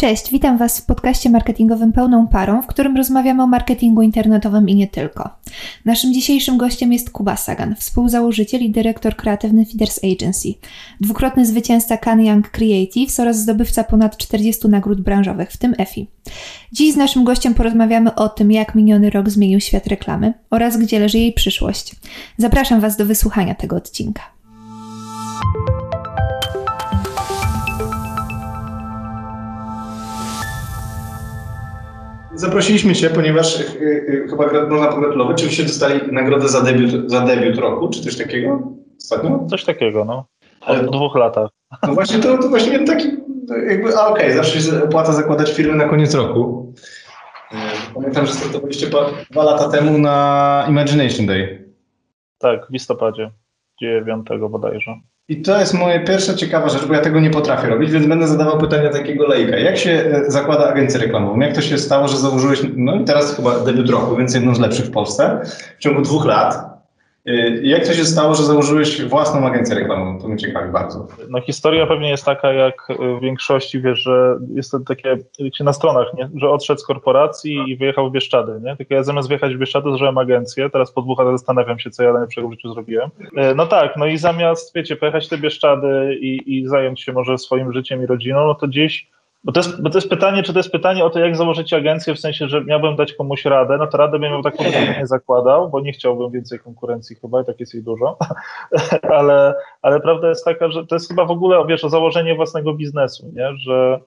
Cześć, witam Was w podcaście marketingowym Pełną Parą, w którym rozmawiamy o marketingu internetowym i nie tylko. Naszym dzisiejszym gościem jest Kuba Sagan, współzałożyciel i dyrektor kreatywny Feeders Agency, dwukrotny zwycięzca Can Young Creatives oraz zdobywca ponad 40 nagród branżowych, w tym EFI. Dziś z naszym gościem porozmawiamy o tym, jak miniony rok zmienił świat reklamy oraz gdzie leży jej przyszłość. Zapraszam Was do wysłuchania tego odcinka. Zaprosiliśmy Cię, ponieważ y, y, chyba można pogratulować. Czy się dostali nagrodę za debiut, za debiut roku, czy coś takiego ostatnio? Coś takiego, no. Ale po dwóch latach. No właśnie, to, to właśnie taki, jakby, a okej, okay, zawsze się opłaca zakładać firmy na koniec roku. Y, pamiętam, że startowaliście dwa lata temu na Imagination Day. Tak, w listopadzie, 9 bodajże. I to jest moja pierwsza ciekawa rzecz, bo ja tego nie potrafię robić, więc będę zadawał pytania takiego lejka. Jak się e, zakłada agencję reklamową? Jak to się stało, że założyłeś, no i teraz chyba debiut roku, więc jedną z lepszych w Polsce, w ciągu dwóch lat. Y, jak to się stało, że założyłeś własną agencję reklamową? To mnie ciekawi bardzo. No historia pewnie jest taka, jak w większości, wiesz, że jest to takie, wiecie, na stronach, nie? że odszedł z korporacji i wyjechał w Bieszczady, nie? Tylko ja zamiast wyjechać w Bieszczady, zacząłem agencję, teraz po dwóch latach zastanawiam się, co ja najlepszego w życiu zrobiłem. Y, no tak, no i zamiast, wiecie, pojechać te Bieszczady i, i zająć się może swoim życiem i rodziną, no to gdzieś bo to, jest, bo to jest pytanie, czy to jest pytanie o to, jak założyć agencję, w sensie, że miałbym dać komuś radę, no to radę bym ją tak nie zakładał, bo nie chciałbym więcej konkurencji chyba i tak jest jej dużo, ale, ale prawda jest taka, że to jest chyba w ogóle, wiesz, o założenie własnego biznesu, nie? że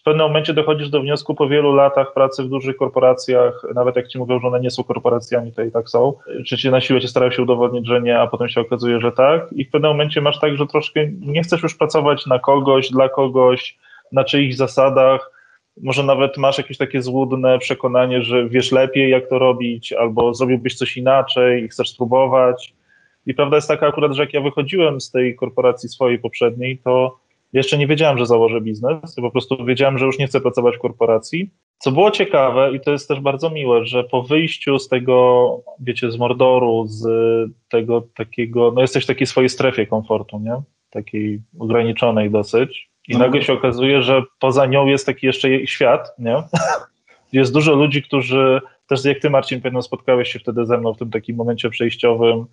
w pewnym momencie dochodzisz do wniosku po wielu latach pracy w dużych korporacjach, nawet jak ci mówią, że one nie są korporacjami, to i tak są, czy ci na siłę ci starają się udowodnić, że nie, a potem się okazuje, że tak. I w pewnym momencie masz tak, że troszkę nie chcesz już pracować na kogoś, dla kogoś, na czyichś zasadach. Może nawet masz jakieś takie złudne przekonanie, że wiesz lepiej, jak to robić, albo zrobiłbyś coś inaczej i chcesz spróbować. I prawda jest taka akurat, że jak ja wychodziłem z tej korporacji swojej poprzedniej, to jeszcze nie wiedziałem, że założę biznes. Po prostu wiedziałem, że już nie chcę pracować w korporacji. Co było ciekawe i to jest też bardzo miłe, że po wyjściu z tego, wiecie, z Mordoru, z tego takiego, no jesteś w takiej swojej strefie komfortu, nie? Takiej ograniczonej dosyć. I no. nagle się okazuje, że poza nią jest taki jeszcze świat, nie? Jest dużo ludzi, którzy też jak ty, Marcin, pewno spotkałeś się wtedy ze mną w tym takim momencie przejściowym,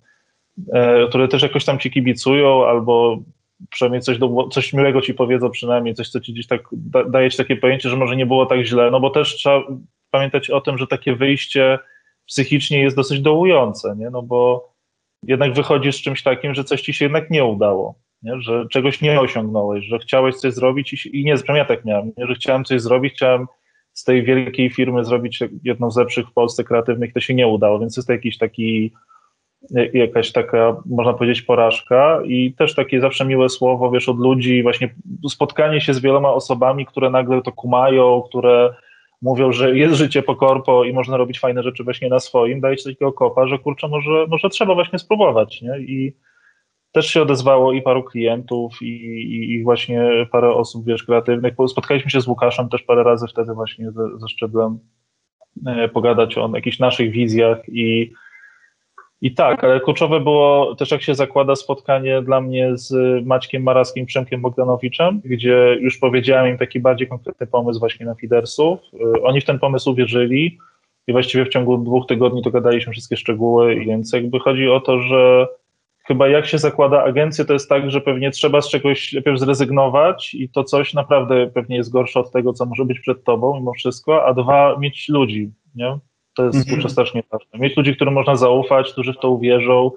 e, które też jakoś tam ci kibicują albo przynajmniej coś, do, coś miłego ci powiedzą, przynajmniej coś, co ci gdzieś tak da, daje ci takie pojęcie, że może nie było tak źle, no bo też trzeba pamiętać o tym, że takie wyjście psychicznie jest dosyć dołujące, nie? No bo jednak wychodzisz z czymś takim, że coś ci się jednak nie udało nie? że czegoś nie osiągnąłeś, że chciałeś coś zrobić i, i nie, ja tak miałem, nie? że chciałem coś zrobić, chciałem z tej wielkiej firmy zrobić jedną z lepszych w Polsce kreatywnych, to się nie udało, więc jest to jakiś taki jakaś taka, można powiedzieć, porażka i też takie zawsze miłe słowo, wiesz, od ludzi, właśnie spotkanie się z wieloma osobami, które nagle to kumają, które mówią, że jest życie po korpo i można robić fajne rzeczy właśnie na swoim, daje ci takiego kopa, że kurczę, może, może trzeba właśnie spróbować, nie? I też się odezwało i paru klientów, i, i, i, właśnie parę osób, wiesz, kreatywnych. Spotkaliśmy się z Łukaszem też parę razy wtedy właśnie ze, ze Szczeblem e, pogadać o jakichś naszych wizjach i, i tak, ale kluczowe było też jak się zakłada spotkanie dla mnie z Maćkiem Maraskim, Przemkiem Bogdanowiczem, gdzie już powiedziałem im taki bardziej konkretny pomysł właśnie na Fidersów. E, oni w ten pomysł uwierzyli i właściwie w ciągu dwóch tygodni dogadaliśmy wszystkie szczegóły, więc jakby chodzi o to, że chyba jak się zakłada agencję, to jest tak, że pewnie trzeba z czegoś najpierw zrezygnować i to coś naprawdę pewnie jest gorsze od tego, co może być przed tobą mimo wszystko, a dwa, mieć ludzi, nie? To jest mhm. strasznie ważne. Mieć ludzi, którym można zaufać, którzy w to uwierzą.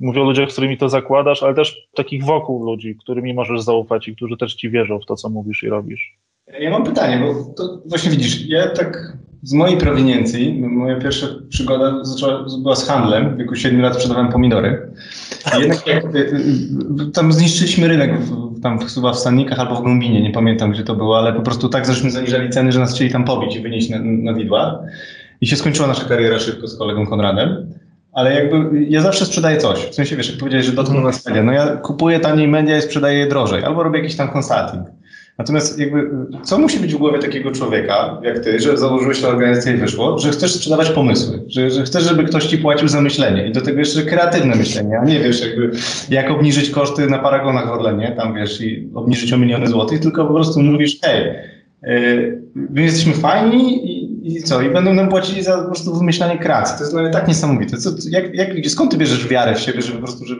Mówię o ludziach, z którymi to zakładasz, ale też takich wokół ludzi, którymi możesz zaufać i którzy też ci wierzą w to, co mówisz i robisz. Ja mam pytanie, bo to właśnie widzisz, ja tak z mojej prowiniencji, moja pierwsza przygoda zaczęła, była z handlem. W wieku 7 lat sprzedawałem pomidory. Jednak tam zniszczyliśmy rynek, w, tam chyba w Stannikach albo w Głębinie, nie pamiętam gdzie to było, ale po prostu tak żeśmy zaniżali ceny, że nas chcieli tam pobić i wynieść na, na widła. I się skończyła nasza kariera szybko z kolegą Konradem. Ale jakby ja zawsze sprzedaję coś. W sensie wiesz, jak powiedziałeś, że dotknął nas media. No ja kupuję taniej media i sprzedaję je drożej. Albo robię jakiś tam consulting. Natomiast jakby, co musi być w głowie takiego człowieka, jak ty, że założyłeś tę organizację i wyszło, że chcesz sprzedawać pomysły, że, że chcesz, żeby ktoś ci płacił za myślenie i do tego jeszcze kreatywne myślenie, a nie wiesz, jakby, jak obniżyć koszty na paragonach w Orlenie, tam wiesz, i obniżyć o miliony złotych, tylko po prostu mówisz, hej, my jesteśmy fajni i, co? I będą nam płacili za po prostu wymyślanie kreacji. To jest dla mnie tak niesamowite. Co, jak, jak, skąd ty bierzesz wiarę w siebie, że po prostu, że,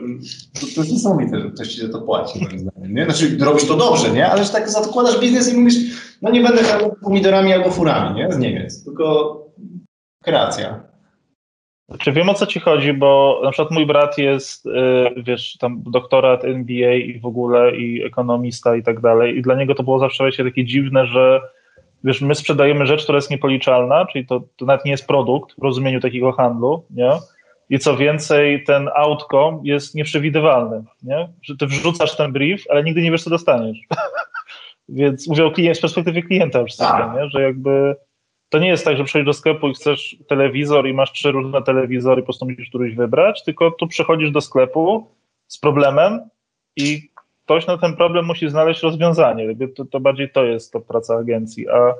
to, to jest niesamowite, że ktoś ci za to płaci, nie? Znaczy, robisz to dobrze, nie? Ale że tak zakładasz biznes i mówisz, no nie będę albo pomidorami albo furami, nie? Z Niemiec, tylko kreacja. Czy wiem o co ci chodzi, bo na przykład mój brat jest, y, wiesz, tam doktorat MBA i w ogóle i ekonomista i tak dalej i dla niego to było zawsze takie dziwne, że wiesz, my sprzedajemy rzecz, która jest niepoliczalna, czyli to, to nawet nie jest produkt w rozumieniu takiego handlu, nie? I co więcej, ten outcome jest nieprzewidywalny, nie? Że ty wrzucasz ten brief, ale nigdy nie wiesz, co dostaniesz. Więc mówię klient, z perspektywy klienta już sobie, tak. nie? Że jakby to nie jest tak, że przychodzisz do sklepu i chcesz telewizor i masz trzy różne telewizory i po prostu musisz któryś wybrać, tylko tu przychodzisz do sklepu z problemem i ktoś na ten problem musi znaleźć rozwiązanie. To, to bardziej to jest to praca agencji. A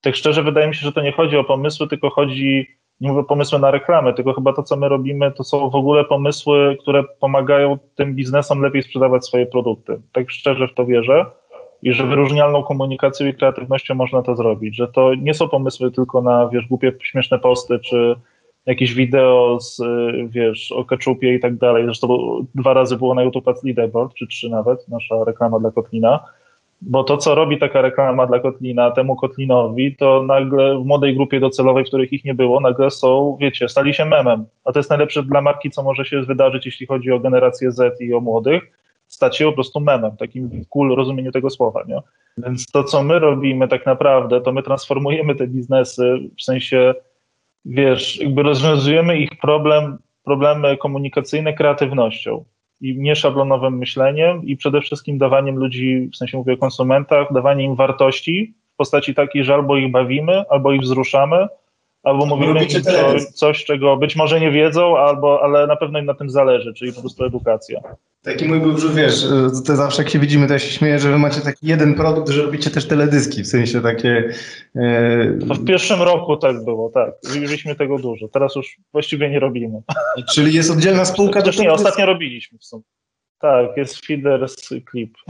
tak szczerze wydaje mi się, że to nie chodzi o pomysły, tylko chodzi, nie mówię pomysły na reklamę, tylko chyba to, co my robimy, to są w ogóle pomysły, które pomagają tym biznesom lepiej sprzedawać swoje produkty. Tak szczerze w to wierzę i że wyróżnialną komunikacją i kreatywnością można to zrobić, że to nie są pomysły tylko na, wiesz, głupie, śmieszne posty, czy jakieś wideo z, wiesz, o keczupie i tak dalej. Zresztą dwa razy było na YouTube Leaderboard, czy trzy nawet, nasza reklama dla Kotlina. Bo to, co robi taka reklama dla Kotlina, temu Kotlinowi, to nagle w młodej grupie docelowej, w których ich nie było, nagle są, wiecie, stali się memem. A to jest najlepsze dla marki, co może się wydarzyć, jeśli chodzi o generację Z i o młodych, stać się po prostu memem, takim cool rozumieniu tego słowa, nie? Więc to, co my robimy tak naprawdę, to my transformujemy te biznesy, w sensie, wiesz, jakby rozwiązujemy ich problem, problemy komunikacyjne kreatywnością i nieszablonowym myśleniem i przede wszystkim dawaniem ludzi, w sensie mówię o konsumentach, dawaniem im wartości w postaci takiej, że albo ich bawimy, albo ich wzruszamy, albo mówimy im coś, coś, czego być może nie wiedzą, albo, ale na pewno im na tym zależy, czyli po prostu edukacja. Taki mój był, że wiesz, to zawsze jak się widzimy, to ja się śmieję, że wy macie taki jeden produkt, że robicie też teledyski, w sensie takie... E... w pierwszym roku tak było, tak. Robiliśmy tego dużo, teraz już właściwie nie robimy. Czyli jest oddzielna spółka do Nie, ostatnio robiliśmy w sumie. Tak, jest Feeders Clip.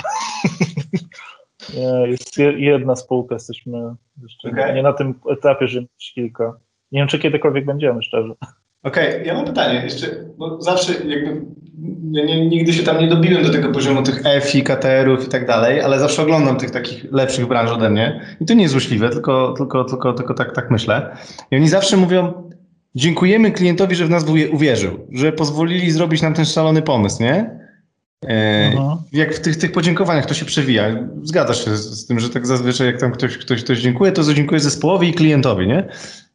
jest jedna spółka, jesteśmy jeszcze okay. nie na tym etapie, że kilka. Nie wiem, czy kiedykolwiek będziemy, szczerze. Okej, okay, ja mam pytanie jeszcze, bo zawsze jakby ja nie, nigdy się tam nie dobiłem do tego poziomu tych EFI, KTR-ów i tak dalej, ale zawsze oglądam tych takich lepszych branż ode mnie i to nie jest złośliwe, tylko, tylko, tylko, tylko tak, tak myślę. I oni zawsze mówią, dziękujemy klientowi, że w nas uwierzył, że pozwolili zrobić nam ten szalony pomysł, nie? E, jak w tych, tych podziękowaniach to się przewija. Zgadzasz się z, z, tym, że tak zazwyczaj jak tam ktoś, ktoś, ktoś dziękuje, to dziękuję zespołowi i klientowi, nie?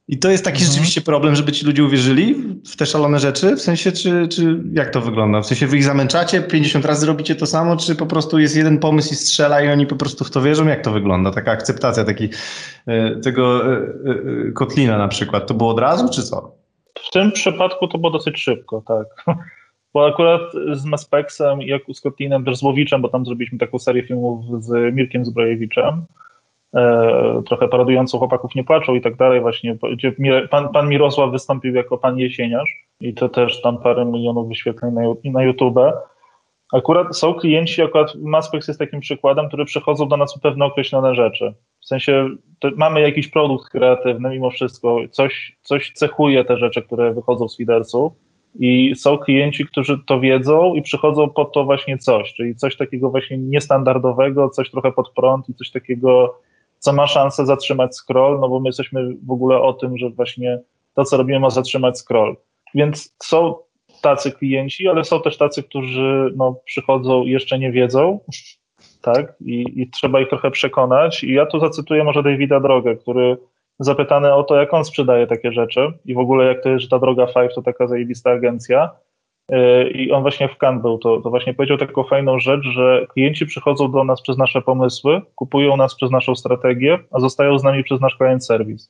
I to jest taki mhm. rzeczywiście problem, żeby ci ludzie uwierzyli w te szalone rzeczy? W sensie, czy, czy jak to wygląda? W sensie wy ich zamęczacie, 50 razy robicie to samo, czy po prostu jest jeden pomysł i strzela i oni po prostu w to wierzą? Jak to wygląda? Taka akceptacja taki, e, tego e, e, Kotlina na przykład. To było od razu, czy co? W tym przypadku to było dosyć szybko, tak. Bo akurat z Maspexem, jak z Kotlinem, też z Łowiczem, bo tam zrobiliśmy taką serię filmów z Mirkiem Zbrojewiczem, trochę paradującą chłopaków nie płaczą i tak dalej właśnie, gdzie pan, pan Mirosław wystąpił jako pan Jesieniarz i to też tam parę milionów wyświetleń na, na YouTube. Akurat są klienci, akurat Maspex jest takim przykładem, który przychodzą do nas o pewne określone rzeczy. W sensie mamy jakiś produkt kreatywny mimo wszystko, coś, coś cechuje te rzeczy, które wychodzą z feedersów i są klienci, którzy to wiedzą i przychodzą po to właśnie coś, czyli coś takiego właśnie niestandardowego, coś trochę pod prąd i coś takiego co ma szansę zatrzymać scroll, no bo my jesteśmy w ogóle o tym, że właśnie to, co robimy, ma zatrzymać scroll. Więc są tacy klienci, ale są też tacy, którzy no, przychodzą jeszcze nie wiedzą, tak, I, i trzeba ich trochę przekonać. I ja tu zacytuję może Davida Drogę, który zapytany o to, jak on sprzedaje takie rzeczy i w ogóle jak to jest, że ta Droga Five to taka zajebista agencja, I on właśnie w Cannes był, to, to właśnie powiedział taką fajną rzecz, że klienci przychodzą do nas przez nasze pomysły, kupują nas przez naszą strategię, a zostają z nami przez nasz client service.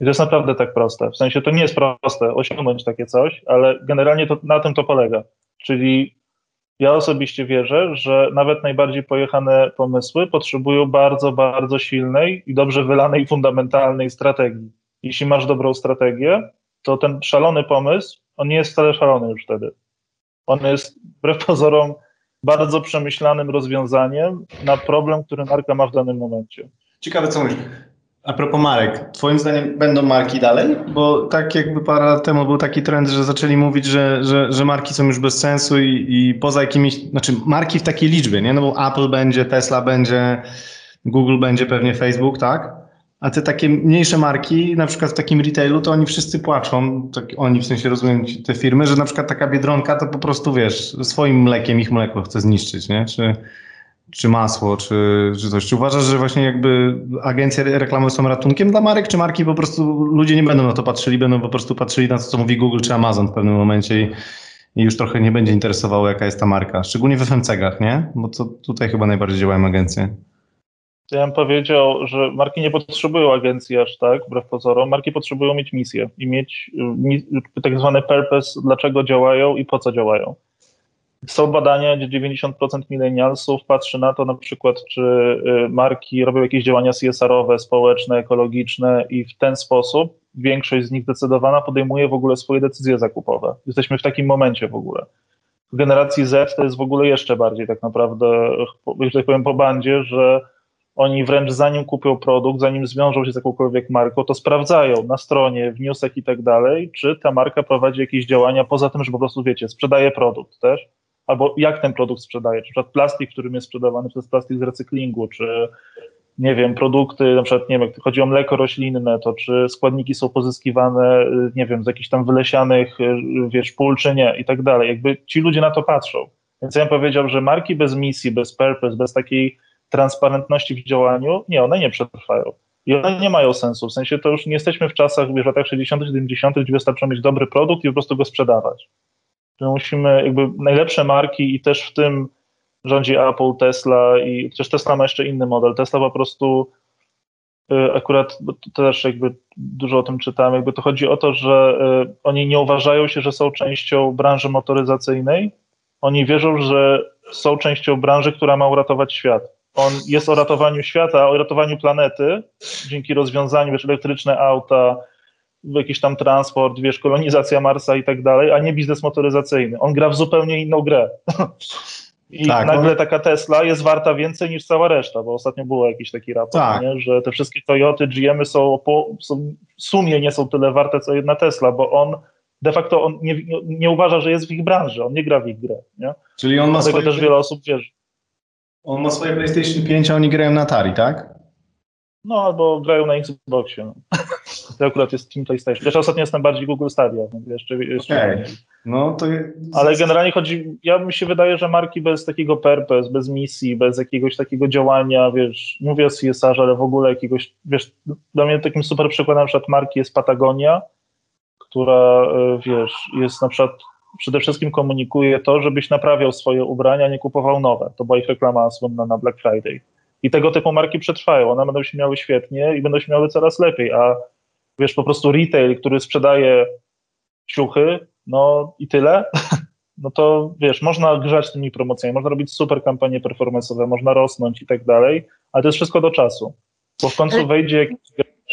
I to jest naprawdę tak proste. W sensie to nie jest proste osiągnąć takie coś, ale generalnie to, na tym to polega. Czyli ja osobiście wierzę, że nawet najbardziej pojechane pomysły potrzebują bardzo, bardzo silnej i dobrze wylanej fundamentalnej strategii. Jeśli masz dobrą strategię, to ten szalony pomysł, on nie jest wcale szalony już wtedy. On jest wbrew pozorom bardzo przemyślanym rozwiązaniem na problem, który marka ma w danym momencie. Ciekawe, co mówisz. A propos marek, twoim zdaniem będą marki dalej? Bo tak jakby parę lat temu był taki trend, że zaczęli mówić, że, że, że marki są już bez sensu i, i poza jakimiś, znaczy marki w takiej liczbie, nie? No bo Apple będzie, Tesla będzie, Google będzie pewnie Facebook, tak? A te takie mniejsze marki, na przykład w takim retailu, to oni wszyscy płaczą, tak oni w sensie rozumiem te firmy, że na przykład taka Biedronka to po prostu, wiesz, swoim mlekiem ich mleko chce zniszczyć, nie? Czy, czy masło, czy, czy coś. Czy uważasz, że właśnie jakby agencje reklamowe są ratunkiem dla marek, czy marki po prostu ludzie nie będą na to patrzyli, będą po prostu patrzyli na to, co mówi Google czy Amazon w pewnym momencie i, i już trochę nie będzie interesowało, jaka jest ta marka. Szczególnie w FMCG-ach, nie? Bo to tutaj chyba najbardziej działają agencje. Ja bym powiedział, że marki nie potrzebują agencji aż tak, wbrew pozorom. Marki potrzebują mieć misję i mieć y, tak zwany purpose, dlaczego działają i po co działają. Są badania, gdzie 90% milenialsów patrzy na to na przykład, czy y, marki robią jakieś działania CSR-owe, społeczne, ekologiczne i w ten sposób większość z nich zdecydowana podejmuje w ogóle swoje decyzje zakupowe. Jesteśmy w takim momencie w ogóle. W generacji Z to jest w ogóle jeszcze bardziej tak naprawdę, że tak powiem po bandzie, że oni wręcz zanim kupią produkt, zanim zwiążą się z jakąkolwiek marką, to sprawdzają na stronie, w newsach i tak dalej, czy ta marka prowadzi jakieś działania poza tym, że po prostu, wiecie, sprzedaje produkt też, albo jak ten produkt sprzedaje, czy na przykład plastik, którym jest sprzedawany, czy to jest plastik z recyklingu, czy nie wiem, produkty, na przykład, nie wiem, jak chodzi o mleko roślinne, to czy składniki są pozyskiwane, nie wiem, z jakichś tam wylesianych, wiesz, pól, czy nie, i tak dalej. Jakby ci ludzie na to patrzą. Więc ja bym powiedział, że marki bez misji, bez purpose, bez takiej transparentności w działaniu, nie, one nie przetrwają. I one nie mają sensu. W sensie to już nie jesteśmy w czasach, wiesz, w latach 60., 70., gdzie wystarczy mieć dobry produkt i po prostu go sprzedawać. Że musimy, jakby najlepsze marki i też w tym rządzi Apple, Tesla i chociaż Tesla ma jeszcze inny model. Tesla po prostu y, akurat też jakby dużo o tym czytałem, jakby to chodzi o to, że y, oni nie uważają się, że są częścią branży motoryzacyjnej. Oni wierzą, że są częścią branży, która ma uratować świat on jest o ratowaniu świata, o ratowaniu planety dzięki rozwiązaniu, wiesz, elektryczne auta, jakiś tam transport, wiesz, kolonizacja Marsa i tak dalej, a nie biznes motoryzacyjny. On gra w zupełnie inną grę. I tak, nagle on... taka Tesla jest warta więcej niż cała reszta, bo ostatnio było jakiś taki raport, tak. nie? że te wszystkie Toyoty, GMy są, po, są, w sumie nie są tyle warte, co jedna Tesla, bo on de facto on nie, nie uważa, że jest w ich branży, on nie gra w ich grę. Nie? Czyli on ma Dlatego swoje... też wiele osób wierzy. On ma swoje PlayStation 5, a oni grają na Atari, tak? No, albo grają na Xboxie. No. To akurat jest Team PlayStation. Też ostatnio jestem bardziej Google Stadia. Jeszcze, jeszcze okay. no, to jest... Ale generalnie chodzi, ja mi się wydaje, że marki bez takiego purpose, bez misji, bez jakiegoś takiego działania, wiesz, mówię o CSR, ale w ogóle jakiegoś, wiesz, dla mnie takim super przykładem na przykład marki jest Patagonia, która, e, wiesz, jest na przykład przede wszystkim komunikuje to, żebyś naprawiał swoje ubrania, nie kupował nowe. To była ich reklama słynna na Black Friday. I tego typu marki przetrwają. One będą się miały świetnie i będą się miały coraz lepiej, a wiesz, po prostu retail, który sprzedaje ciuchy, no i tyle, no to wiesz, można grzać tymi promocjami, można robić super kampanie performance'owe, można rosnąć i tak dalej, ale to jest wszystko do czasu. Bo w końcu wejdzie jakiś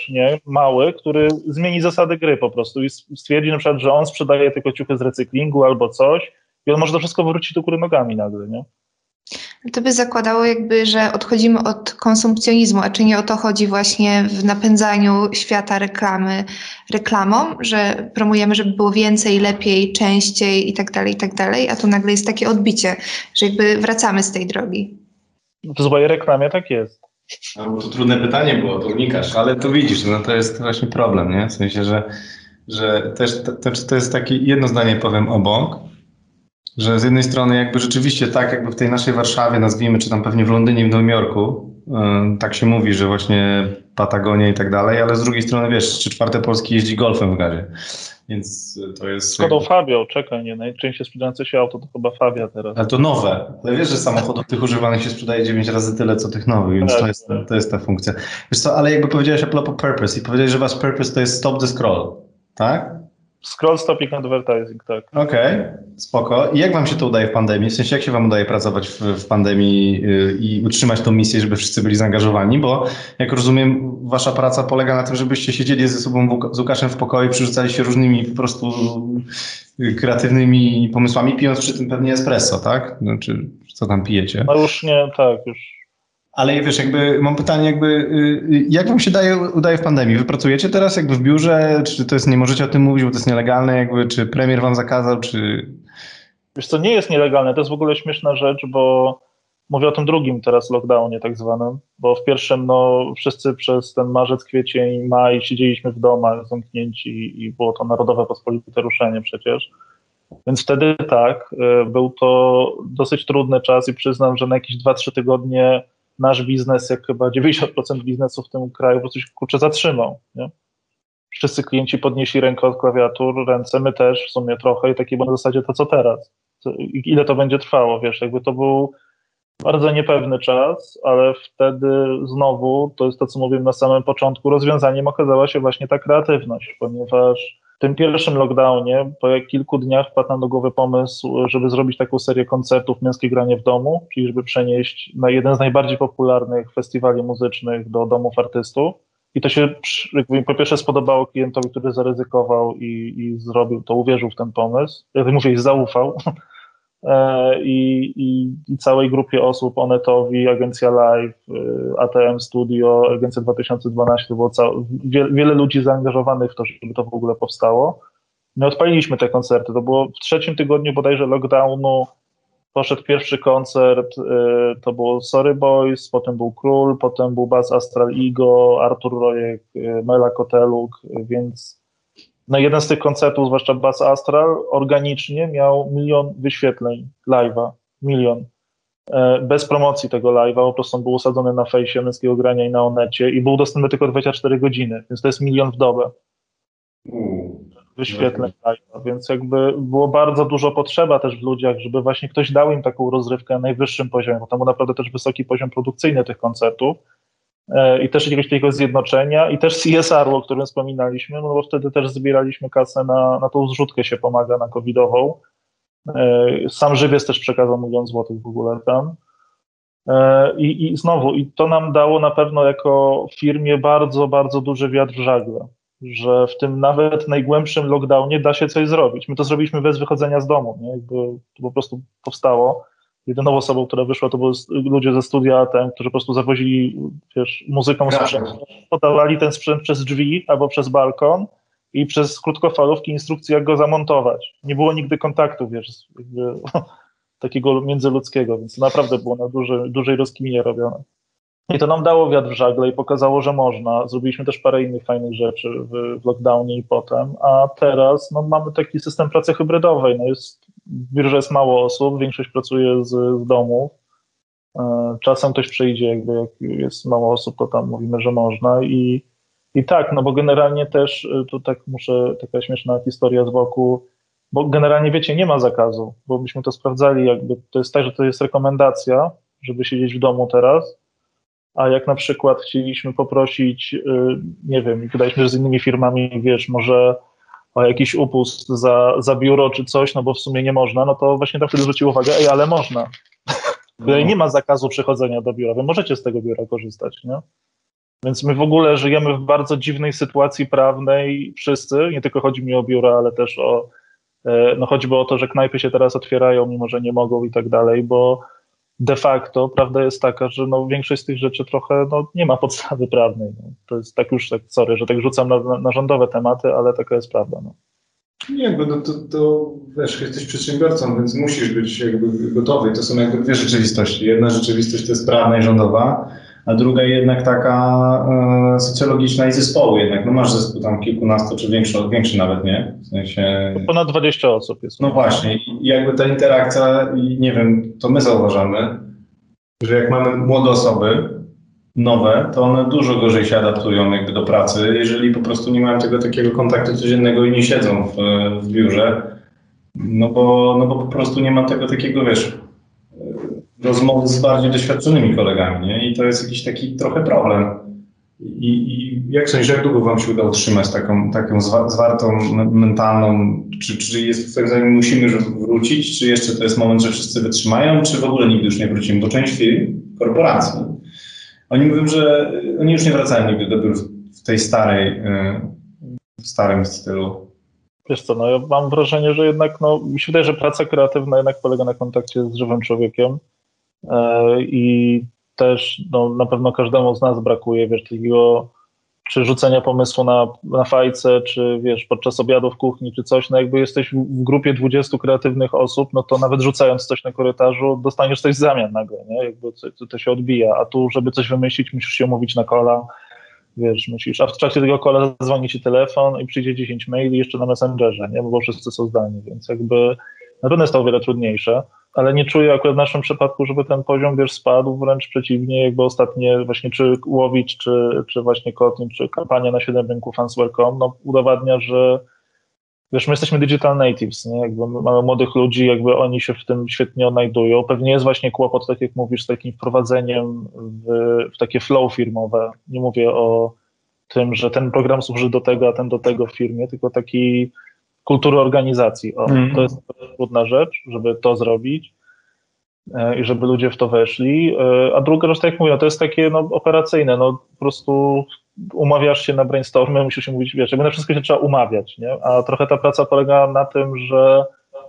nie, mały, który zmieni zasady gry po prostu i stwierdzi na przykład, że on sprzedaje tylko ciuchy z recyklingu albo coś i on może to wszystko wrócić do góry nogami nagle, nie? To by zakładało jakby, że odchodzimy od konsumpcjonizmu, a czy nie o to chodzi właśnie w napędzaniu świata reklamy reklamą, że promujemy, żeby było więcej, lepiej, częściej i tak dalej, i tak dalej, a tu nagle jest takie odbicie, że jakby wracamy z tej drogi. W złej reklamie tak jest. Albo to trudne pytanie było, to unikasz, ale to widzisz, no to jest właśnie problem, nie? W sensie, że, że też to, to jest takie jedno zdanie powiem obok, że z jednej strony jakby rzeczywiście tak jakby w tej naszej Warszawie nazwijmy, czy tam pewnie w Londynie, w Nowym Jorku, yy, tak się mówi, że właśnie Patagonia i tak dalej, ale z drugiej strony wiesz, trzy czwarte Polski jeździ golfem w gazie. Więc to jest. Skodą Fabio, czekaj, nie. Najczęściej sprzedające się auto to chyba Fabia teraz. Ale to nowe. Ale wiesz, że samochodów tych używanych się sprzedaje 9 razy tyle, co tych nowych, więc tak, to, jest, to jest ta funkcja. Wiesz co, ale jakby powiedziałeś a propos purpose i powiedziałeś, że wasz purpose to jest stop the scroll, tak? Scroll stopping advertising, tak. Okej, okay, spoko. I jak wam się to udaje w pandemii? W sensie, jak się wam udaje pracować w, w pandemii yy, i utrzymać tą misję, żeby wszyscy byli zaangażowani? Bo jak rozumiem, wasza praca polega na tym, żebyście siedzieli ze sobą z Łukaszem w pokoju, przerzucali się różnymi po prostu kreatywnymi pomysłami, pijąc przy tym pewnie espresso, tak? Znaczy, co tam pijecie? No już nie, tak, już Ale wiesz, jakby mam pytanie, jakby y, jak wam się daje, udaje w pandemii? Wy pracujecie teraz jakby w biurze? Czy to jest, nie możecie o tym mówić, bo to jest nielegalne? Jakby, czy premier wam zakazał, czy... Wiesz co, nie jest nielegalne, to jest w ogóle śmieszna rzecz, bo mówię o tym drugim teraz lockdownie tak zwanym, bo w pierwszym no wszyscy przez ten marzec, kwiecień, maj siedzieliśmy w domach zamknięci i było to narodowe pospolite ruszenie przecież. Więc wtedy tak, y, był to dosyć trudny czas i przyznam, że na jakieś 2-3 tygodnie nasz biznes, jak chyba 90% biznesu w tym kraju, po prostu się kurczę zatrzymał. Nie? Wszyscy klienci podnieśli rękę od klawiatur, ręce, my też w sumie trochę i takie było na zasadzie to co teraz. Ile to będzie trwało, wiesz, jakby to był bardzo niepewny czas, ale wtedy znowu, to jest to, co mówiłem na samym początku, rozwiązaniem okazała się właśnie ta kreatywność, ponieważ w tym pierwszym lockdownie, po kilku dniach wpadł do głowy pomysł, żeby zrobić taką serię koncertów Męskie Granie w Domu, czyli żeby przenieść na jeden z najbardziej popularnych festiwali muzycznych do domów artystów. I to się po pierwsze spodobało klientowi, który zaryzykował i, i zrobił to, uwierzył w ten pomysł. Jak mówię, zaufał. E, I, i, całej grupie osób, Onetowi, Agencja Live, e, ATM Studio, Agencja 2012, to było wiele, wiele ludzi zaangażowanych w to, żeby to w ogóle powstało. My odpaliliśmy te koncerty, to było w trzecim tygodniu bodajże lockdownu, poszedł pierwszy koncert, e, to było Sorry Boys, potem był Król, potem był Bas Astral Ego, Artur Rojek, Mela Koteluk, więc no jeden z tych koncertów, zwłaszcza Bass Astral, organicznie miał milion wyświetleń live'a, milion. E, bez promocji tego live'a, po prostu on był usadzony na fejsie męskiego grania i na onecie i był dostępny tylko 24 godziny, więc to jest milion w dobę. Wyświetleń live'a, więc jakby było bardzo dużo potrzeba też w ludziach, żeby właśnie ktoś dał im taką rozrywkę na najwyższym poziomie, bo tam był naprawdę też wysoki poziom produkcyjny tych koncertów, i też jakiegoś takiego zjednoczenia i też CSR, o którym wspominaliśmy, no bo wtedy też zbieraliśmy kasę na, na tą zrzutkę się pomaga na covidową. E, sam żywiec też przekazał milion złotych w ogóle tam. E, I, I znowu, i to nam dało na pewno jako firmie bardzo, bardzo duży wiatr w żagle, że w tym nawet najgłębszym lockdownie da się coś zrobić. My to zrobiliśmy bez wychodzenia z domu, nie? Jakby to po prostu powstało jedyną osobą, która wyszła, to byli ludzie ze studia ten, którzy po prostu zawozili wiesz, muzyką sprzęt. Podawali ten sprzęt przez drzwi albo przez balkon i przez krótkofalówki instrukcje, jak go zamontować. Nie było nigdy kontaktu, wiesz, jakby, takiego międzyludzkiego, więc naprawdę było na duży, dużej rozkminie robione. I to nam dało wiatr w żagle i pokazało, że można. Zrobiliśmy też parę innych fajnych rzeczy w, w lockdownie i potem, a teraz no, mamy taki system pracy hybrydowej. No, jest w biurze jest mało osób, większość pracuje z, z domu. E, czasem ktoś przyjdzie, jakby jak jest mało osób, to tam mówimy, że można i, i tak, no bo generalnie też e, tu tak muszę, taka śmieszna historia z boku, bo generalnie wiecie, nie ma zakazu, bo byśmy to sprawdzali, jakby to jest tak, że to jest rekomendacja, żeby siedzieć w domu teraz, a jak na przykład chcieliśmy poprosić, e, nie wiem, wydaliśmy, że z innymi firmami, wiesz, może o jakiś upust za, za biuro czy coś, no bo w sumie nie można, no to właśnie tam wtedy zwrócił uwagę, ej, ale można. No. Nie ma zakazu przychodzenia do biura, wy możecie z tego biura korzystać, nie? Więc my w ogóle żyjemy w bardzo dziwnej sytuacji prawnej wszyscy, nie tylko chodzi mi o biura, ale też o, e, no choćby o to, że knajpy się teraz otwierają, mimo że nie mogą i tak dalej, bo de facto prawda jest taka, że no, większość z tych rzeczy trochę no, nie ma podstawy prawnej. No. To jest tak już, tak, sorry, że tak rzucam na, na, na rządowe tematy, ale taka jest prawda. No. Nie, bo to, to, to wiesz, jesteś przedsiębiorcą, więc musisz być jakby gotowy. To są jakby dwie rzeczywistości. Jedna rzeczywistość to jest prawna i rządowa, a druga jednak taka e, socjologiczna i zespołu jednak. No masz zespół tam kilkunastu, czy większy, większy nawet, nie? W sensie... To ponad 20 osób jest. No właśnie i jakby ta interakcja, i nie wiem, to my zauważamy, że jak mamy młode osoby, nowe, to one dużo gorzej się adaptują jakby do pracy, jeżeli po prostu nie mają tego takiego kontaktu codziennego i nie siedzą w, w biurze, no bo, no bo po prostu nie ma tego takiego, wiesz, rozmowy z bardziej doświadczonymi kolegami, nie? I to jest jakiś taki trochę problem. I, i jak sądzisz, jak długo wam się uda utrzymać taką, taką zwartą mentalną, czy, czy jest tak zdaniem musimy wrócić, czy jeszcze to jest moment, że wszyscy wytrzymają, czy w ogóle nigdy już nie wrócimy, bo część korporacji, oni mówią, że oni już nie wracają nigdy do biur w tej starej, y, w starym stylu. Wiesz co, no ja mam wrażenie, że jednak, no mi się wydaje, że praca kreatywna jednak polega na kontakcie z żywym człowiekiem, I też no, na pewno każdemu z nas brakuje, wiesz, takiego czy rzucenia pomysłu na, na fajce, czy wiesz, podczas obiadu w kuchni, czy coś, no jakby jesteś w grupie 20 kreatywnych osób, no to nawet rzucając coś na korytarzu, dostaniesz coś w zamian nagle, nie? Jakby to, to się odbija, a tu, żeby coś wymyślić, musisz się umówić na kola, wiesz, musisz, a w trakcie tego kola zadzwoni ci telefon i przyjdzie 10 maili jeszcze na Messengerze, nie? Bo wszyscy są zdalni, więc jakby na pewno jest to o wiele trudniejsze ale nie czuję akurat w naszym przypadku, żeby ten poziom wiesz, spadł, wręcz przeciwnie, jakby ostatnie właśnie czy Łowicz, czy, czy właśnie Kotlin, czy kampania na 7 rynku Fans Welcome, no udowadnia, że wiesz, my jesteśmy digital natives, nie? Jakby mamy młodych ludzi, jakby oni się w tym świetnie odnajdują. Pewnie jest właśnie kłopot, tak jak mówisz, z takim wprowadzeniem w, w takie flow firmowe. Nie mówię o tym, że ten program służy do tego, a ten do tego w firmie, tylko taki kultury organizacji. O, mm. To jest trudna rzecz, żeby to zrobić e, i żeby ludzie w to weszli. E, a druga rzecz, tak jak mówię, no, to jest takie no, operacyjne, no po prostu umawiasz się na brainstormy, musisz się mówić, wiesz, jakby na wszystko się trzeba umawiać, nie? A trochę ta praca polega na tym, że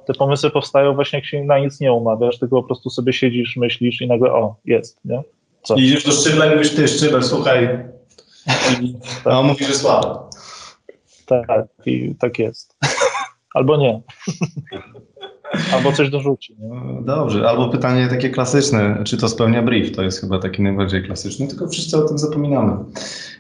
te pomysły powstają właśnie jak się na nic nie umawiasz, tylko po prostu sobie siedzisz, myślisz i nagle o, jest, nie? Co? I idziesz do Szczyla i mówisz, ty Szczyler, słuchaj, a on mówi, że słabo. Tak, i tak jest. Albo nie. Albo coś dorzuci. Nie? Dobrze, albo pytanie takie klasyczne, czy to spełnia brief? To jest chyba taki najbardziej klasyczny, tylko wszyscy o tym zapominamy,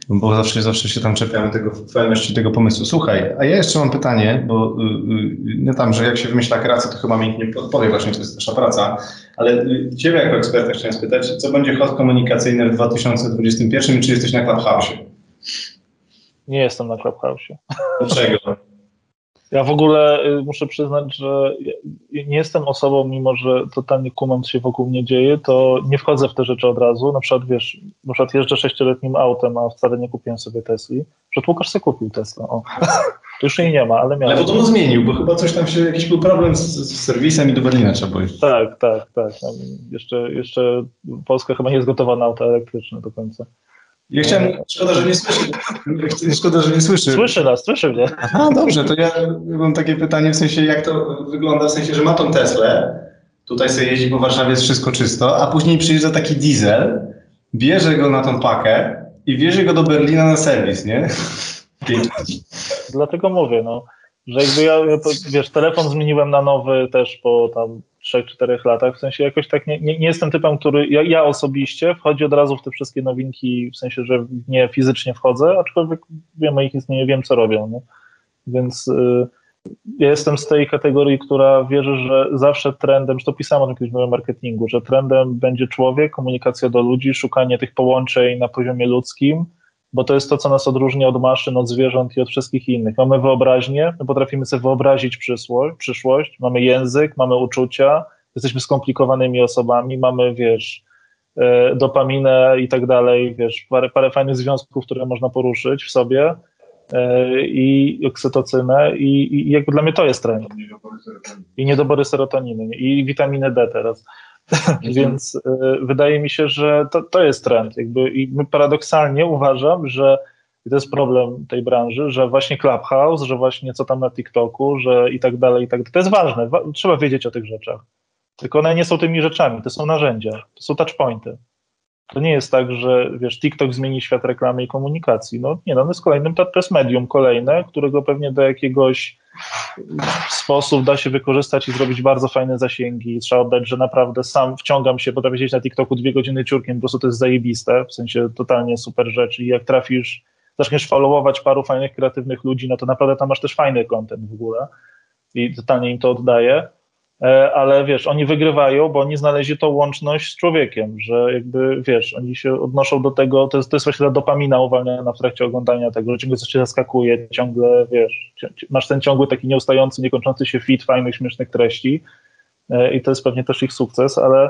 bo zawsze, zawsze się tam czepiamy tego fajności tego pomysłu. Słuchaj, a ja jeszcze mam pytanie, bo yy, nie tam, że jak się wymyśla kreację, to chyba mi nikt nie podpowie właśnie, to jest nasza praca, ale y, Ciebie jako eksperta chciałem spytać, co będzie hot komunikacyjny w 2021 i czy jesteś na Clubhouse? Nie jestem na Clubhouse. Dlaczego? Ja w ogóle y, muszę przyznać, że nie jestem osobą, mimo że totalnie kumam, co się wokół mnie dzieje, to nie wchodzę w te rzeczy od razu. Na przykład, wiesz, na przykład jeżdżę sześcioletnim autem, a wcale nie kupiłem sobie Tesli. Przed Łukasz sobie kupił Tesla. O. To już jej nie ma, ale miałem. Ale podobno zmienił, bo chyba coś tam się, jakiś był problem z, z serwisem i do Berlina trzeba było iść. Tak, tak, tak. Jeszcze, jeszcze Polska chyba nie jest gotowa na auto elektryczne do końca. Ja chciałem, szkoda, że nie słyszy. Szkoda, że nie słyszy. Słyszy nas, słyszy mnie. Aha, dobrze, to ja mam takie pytanie, w sensie jak to wygląda, w sensie, że ma tą Teslę, tutaj sobie jeździ po Warszawie, jest wszystko czysto, a później przyjeżdża taki diesel, bierze go na tą pakę i wiezie go do Berlina na serwis, nie? Dlatego mówię, no, że jakby ja, wiesz, telefon zmieniłem na nowy też po tam 3-4 latach. W sensie jakoś tak nie, nie, nie jestem typem, który ja, ja, osobiście wchodzi od razu w te wszystkie nowinki, w sensie, że nie fizycznie wchodzę, aczkolwiek wiem o ich istnieniu, wiem co robią. Nie? Więc y, ja jestem z tej kategorii, która wierzy, że zawsze trendem, że to pisałem o tym kiedyś w marketingu, że trendem będzie człowiek, komunikacja do ludzi, szukanie tych połączeń na poziomie ludzkim, bo to jest to, co nas odróżnia od maszyn, od zwierząt i od wszystkich innych. Mamy wyobraźnię, my potrafimy sobie wyobrazić przyszłość, przyszłość, mamy język, mamy uczucia, jesteśmy skomplikowanymi osobami, mamy, wiesz, e, dopaminę i tak dalej, wiesz, parę, parę fajnych związków, które można poruszyć w sobie e, i oksytocynę i, i jakby dla mnie to jest trend. I niedobory serotoniny i witaminy D teraz. Więc y, wydaje mi się, że to, to jest trend. Jakby, I paradoksalnie uważam, że i to jest problem tej branży, że właśnie Clubhouse, że właśnie co tam na TikToku, że i tak dalej, i tak dalej. To jest ważne, wa trzeba wiedzieć o tych rzeczach. Tylko one nie są tymi rzeczami, to są narzędzia, to są touchpointy. To nie jest tak, że wiesz, TikTok zmieni świat reklamy i komunikacji. No nie, no, on jest kolejnym, to jest medium kolejne, którego pewnie do jakiegoś sposób da się wykorzystać i zrobić bardzo fajne zasięgi. Trzeba oddać, że naprawdę sam wciągam się, potrafię siedzieć na TikToku dwie godziny ciurkiem, po prostu to jest zajebiste, w sensie totalnie super rzecz i jak trafisz, zaczniesz followować paru fajnych, kreatywnych ludzi, no to naprawdę tam masz też fajny content w ogóle i totalnie im to oddaję. E, ale wiesz, oni wygrywają, bo oni znaleźli tą łączność z człowiekiem, że jakby, wiesz, oni się odnoszą do tego, to jest, to jest właśnie ta dopamina uwalniana w trakcie oglądania tego, że ciągle coś cię zaskakuje, ciągle, wiesz, masz ten ciągły, taki nieustający, niekończący się fit fajnych, śmiesznych treści e, i to jest pewnie też ich sukces, ale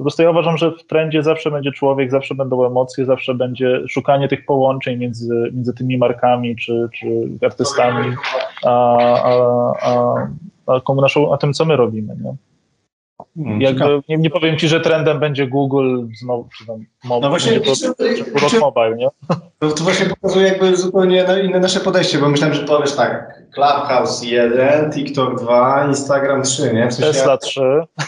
po prostu ja uważam, że w trendzie zawsze będzie człowiek, zawsze będą emocje, zawsze będzie szukanie tych połączeń między, między tymi markami czy, czy artystami, a, a, a, a, naszą, a tym, co my robimy. Nie? Hmm, Jakby, nie, nie, powiem ci, że trendem będzie Google znowu, czy tam mob, no właśnie, to, czy, Mobile, nie? To, to, właśnie pokazuje jakby zupełnie inne nasze podejście, bo myślałem, że powiesz tak, Clubhouse 1, TikTok 2, Instagram 3, nie? W sensie Tesla ja, 3.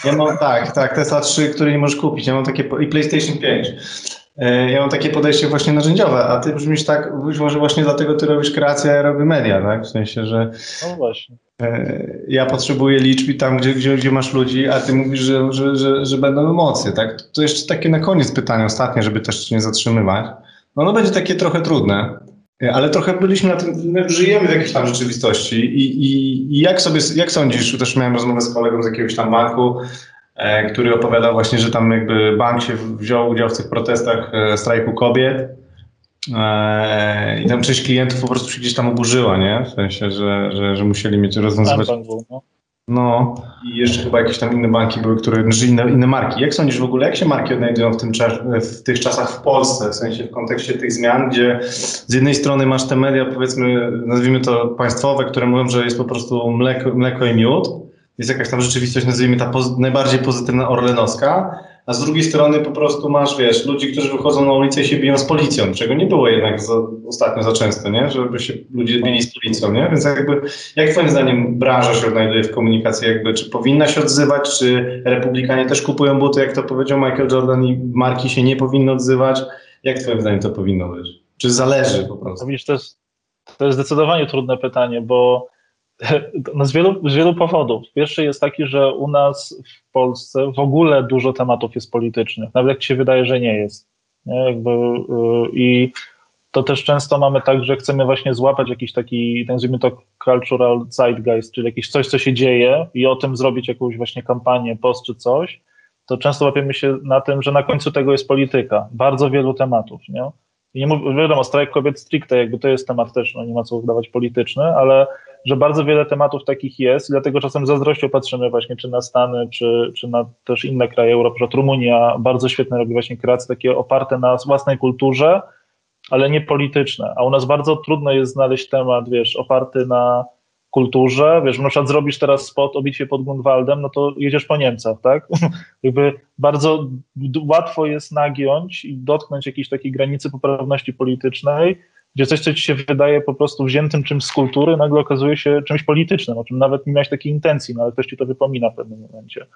Ja mam, tak, tak, Tesla 3, który nie możesz kupić, ja mam takie, i PlayStation 5. E, ja mam takie podejście właśnie narzędziowe, a ty brzmisz tak, być może właśnie dlatego ty robisz kreację, a ja robię media, tak? W sensie, że no właśnie. E, ja potrzebuję liczb i tam, gdzie, gdzie, gdzie masz ludzi, a ty mówisz, że, że, że, że będą emocje, tak? To jeszcze takie na koniec pytanie ostatnie, żeby też nie zatrzymywać. No ono będzie takie trochę trudne, e, ale trochę byliśmy na tym, my żyjemy w jakiejś tam rzeczywistości i, i, i jak sobie, jak sądzisz, też miałem rozmowę z kolegą z jakiegoś tam banku, E, który opowiadał właśnie, że tam jakby bank się wziął udział w tych protestach e, strajku kobiet i tam część klientów po prostu się gdzieś tam oburzyła, nie? W sensie, że, że, że musieli mieć rozwiązywać... No. no i jeszcze chyba jakieś tam inne banki były, które, znaczy inne, inne marki. Jak sądzisz w ogóle, jak się marki odnajdują w, tym w tych czasach w Polsce, w sensie w kontekście tych zmian, gdzie z jednej strony masz te media, powiedzmy, nazwijmy to państwowe, które mówią, że jest po prostu mleko, mleko i miód, jest jakaś tam rzeczywistość, nazwijmy ta poz najbardziej pozytywna orlenowska, a z drugiej strony po prostu masz, wiesz, ludzi, którzy wychodzą na ulicę i się biją z policją, czego nie było jednak za, ostatnio za często, nie? Żeby się ludzie bili z policją, nie? Więc jakby, jak twoim zdaniem branża się odnajduje w komunikacji, jakby, czy powinna się odzywać, czy republikanie też kupują buty, jak to powiedział Michael Jordan i marki się nie powinny odzywać? Jak twoim zdaniem to powinno być? Czy zależy po prostu? To jest, to jest zdecydowanie trudne pytanie, bo no z, wielu, z wielu powodów. Pierwszy jest taki, że u nas w Polsce w ogóle dużo tematów jest politycznych, nawet jak ci się wydaje, że nie jest. Nie? Jakby, yy, I to też często mamy tak, że chcemy właśnie złapać jakiś taki, nazwijmy to cultural zeitgeist, czyli jakieś coś, co się dzieje i o tym zrobić jakąś właśnie kampanię, post czy coś, to często łapiemy się na tym, że na końcu tego jest polityka. Bardzo wielu tematów, nie? I nie mów, wiadomo, strajk kobiet stricte, jakby to jest temat też, no nie ma co udawać polityczny, ale że bardzo wiele tematów takich jest dlatego czasem zazdrością patrzymy właśnie czy na Stany, czy, czy na też inne kraje Europy, że Rumunia bardzo świetne robi właśnie kreacje takie oparte na własnej kulturze, ale nie polityczne, a u nas bardzo trudno jest znaleźć temat, wiesz, oparty na kulturze, wiesz, na przykład zrobisz teraz spot o bitwie pod Grunwaldem, no to jedziesz po Niemcach, tak? Jakby bardzo łatwo jest nagiąć i dotknąć jakiejś takiej granicy poprawności politycznej, gdzie coś, co ci się wydaje po prostu wziętym czymś z kultury, nagle okazuje się czymś politycznym, o czym nawet nie miałeś takiej intencji, no ale ktoś ci to wypomina w pewnym momencie.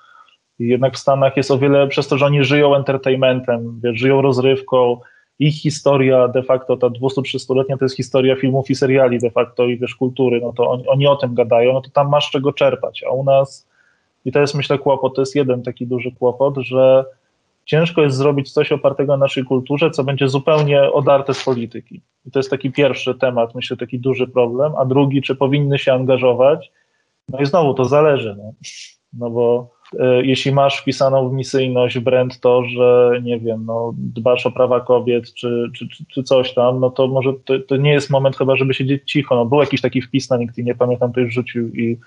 I jednak w Stanach jest o wiele, przez to, że oni żyją entertainmentem, wiesz, żyją rozrywką, ich historia de facto, ta 200-300-letnia to jest historia filmów i seriali de facto i wiesz, kultury, no to oni, oni o tym gadają, no to tam masz czego czerpać, a u nas, i to jest myślę kłopot, to jest jeden taki duży kłopot, że ciężko jest zrobić coś opartego na naszej kulturze, co będzie zupełnie odarte z polityki. I to jest taki pierwszy temat, myślę, taki duży problem. A drugi, czy powinny się angażować? No i znowu to zależy. No, no bo y, jeśli masz wpisaną w misyjność brand to, że nie wiem, no, dbasz o prawa kobiet czy, czy, czy, czy coś tam, no to może to, to, nie jest moment chyba, żeby siedzieć cicho. No, był jakiś taki wpis na LinkedIn, nie pamiętam, ktoś rzucił i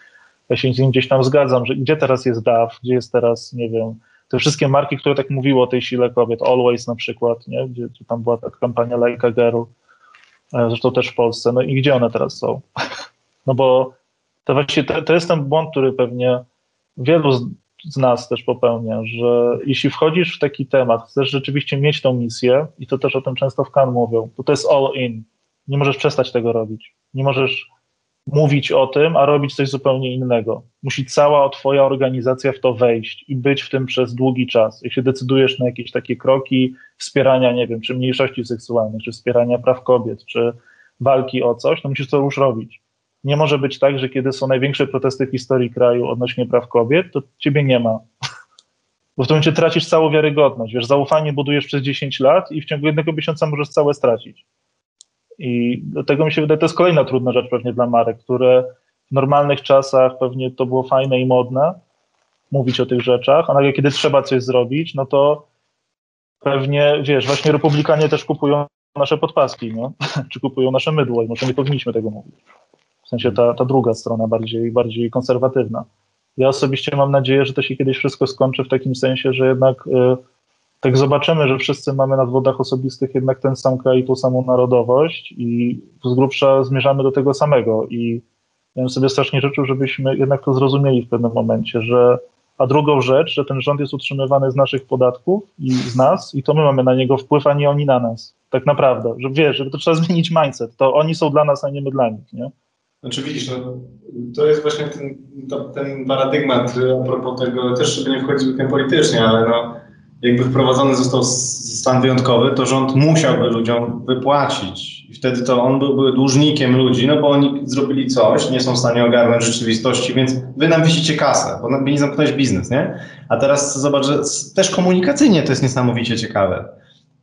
ja się z nim gdzieś tam zgadzam, że gdzie teraz jest DAF, gdzie jest teraz, nie wiem, te wszystkie marki, które tak mówiły o tej sile kobiet, Always na przykład, nie? Gdzie, tam była ta kampania Like a Girl, e, zresztą też w Polsce, no i gdzie one teraz są? No bo to właściwie to, to jest ten błąd, który pewnie wielu z, z nas też popełnia, że jeśli wchodzisz w taki temat, chcesz rzeczywiście mieć tą misję, i to też o tym często w Kan mówią, to to jest all in. Nie możesz przestać tego robić. Nie możesz mówić o tym, a robić coś zupełnie innego. Musi cała twoja organizacja w to wejść i być w tym przez długi czas. Jeśli decydujesz na jakieś takie kroki wspierania, nie wiem, czy mniejszości seksualnych, czy wspierania praw kobiet, czy walki o coś, to musisz to już robić. Nie może być tak, że kiedy są największe protesty w historii kraju odnośnie praw kobiet, to ciebie nie ma. Bo w tym momencie tracisz całą wiarygodność. Wiesz, zaufanie budujesz przez 10 lat i w ciągu jednego miesiąca możesz całe stracić. I do tego mi się wydaje, to jest kolejna trudna rzecz pewnie dla marek, które w normalnych czasach pewnie to było fajne i modne mówić o tych rzeczach, a nagle kiedy trzeba coś zrobić, no to pewnie, wiesz, właśnie republikanie też kupują nasze podpaski, nie? czy kupują nasze mydło i może nie powinniśmy tego mówić. W sensie ta, ta druga strona, bardziej, bardziej konserwatywna. Ja osobiście mam nadzieję, że to się kiedyś wszystko skończy w takim sensie, że jednak y, tak zobaczymy, że wszyscy mamy na dowodach osobistych jednak ten sam kraj i tą samą narodowość i z grubsza zmierzamy do tego samego i ja bym sobie strasznie życzył, żebyśmy jednak to zrozumieli w pewnym momencie, że A drugą rzecz, że ten rząd jest utrzymywany z naszych podatków i z nas, i to my mamy na niego wpływ, a nie oni na nas. Tak naprawdę, że wiesz, że to trzeba zmienić mindset. To oni są dla nas, a nie my dla nich, nie? Znaczy widzisz, no, to jest właśnie ten, to, ten paradygmat a propos tego, też żeby nie wchodzić w politycznie, ale no, jakby wprowadzony został stan wyjątkowy, to rząd musiałby ludziom wypłacić. I wtedy to on był, był dłużnikiem ludzi, no bo oni zrobili coś, nie są w stanie ogarnąć rzeczywistości, więc wy nam wisicie kasę, bo mi zamknąłeś biznes, nie? A teraz zobacz, że też komunikacyjnie to jest niesamowicie ciekawe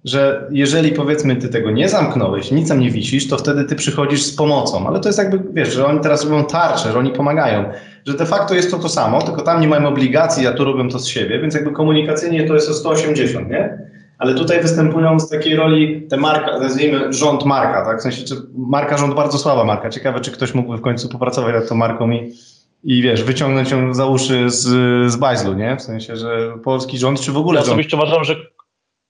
że jeżeli powiedzmy ty tego nie zamknąłeś, nic tam nie wisisz, to wtedy ty przychodzisz z pomocą. Ale to jest jakby, wiesz, że oni teraz robią tarcze, że oni pomagają. Że de facto jest to to samo, tylko tam nie mają obligacji, a tu robią to z siebie, więc jakby komunikacyjnie to jest o 180, nie? Ale tutaj występują z takiej roli te marka, nazwijmy rząd marka, tak? W sensie, czy marka rząd bardzo słaba marka. Ciekawe, czy ktoś mógłby w końcu popracować nad tą marką i, i wiesz, wyciągnąć ją za uszy z, z bajzlu, nie? W sensie, że polski rząd, czy w ogóle Ja rząd. osobiście uważam, że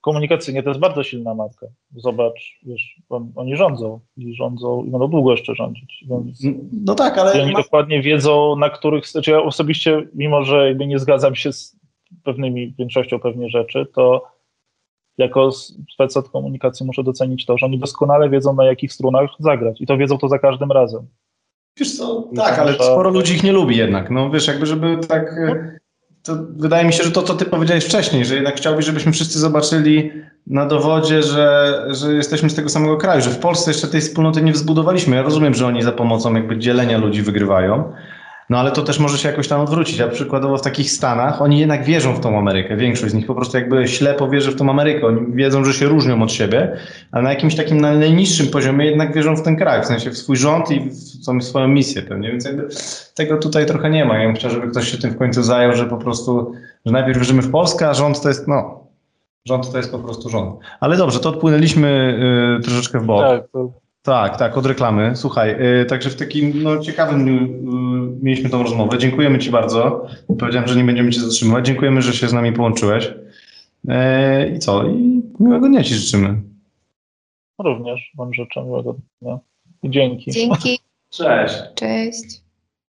komunikacyjnie to jest bardzo silna marka. Zobacz, wiesz, on, oni rządzą i rządzą i będą długo jeszcze rządzić. Więc No tak, ale... Oni dokładnie wiedzą, na których, znaczy ja osobiście, mimo że jakby nie zgadzam się z pewnymi, większością pewnie rzeczy, to jako spec od komunikacji muszę docenić to, że oni doskonale wiedzą, na jakich strunach zagrać i to wiedzą to za każdym razem. Wiesz co, tak, ale sporo ludzi ich nie lubi jednak. No wiesz, jakby żeby tak... To wydaje mi się, że to, co ty powiedziałeś wcześniej, że jednak chciałbyś, żebyśmy wszyscy zobaczyli na dowodzie, że, że jesteśmy z tego samego kraju, że w Polsce jeszcze tej wspólnoty nie wzbudowaliśmy. Ja rozumiem, że oni za pomocą jakby dzielenia ludzi wygrywają, no ale to też może się jakoś tam odwrócić. A przykładowo w takich Stanach oni jednak wierzą w tą Amerykę. Większość z nich po prostu jakby ślepo wierzy w tą Amerykę. Oni wiedzą, że się różnią od siebie, a na jakimś takim najniższym poziomie jednak wierzą w ten kraj, w sensie w swój rząd i w swoją misję pewnie. Więc jakby tego tutaj trochę nie ma. Ja bym chciał, żeby ktoś się tym w końcu zajął, że po prostu, że najpierw wierzymy w Polskę, a rząd to jest, no, rząd to jest po prostu rząd. Ale dobrze, to odpłynęliśmy y, troszeczkę w bok. Tak, to... Tak, tak, od reklamy. Słuchaj, yy, także w takim no, ciekawym dniu yy, mieliśmy tą rozmowę. Dziękujemy Ci bardzo. Powiedziałem, że nie będziemy Cię zatrzymywać. Dziękujemy, że się z nami połączyłeś. Yy, I co? I miłego dnia Ci życzymy. Również Wam życzę miłego dnia. I dzięki. Dzięki. Cześć. Cześć.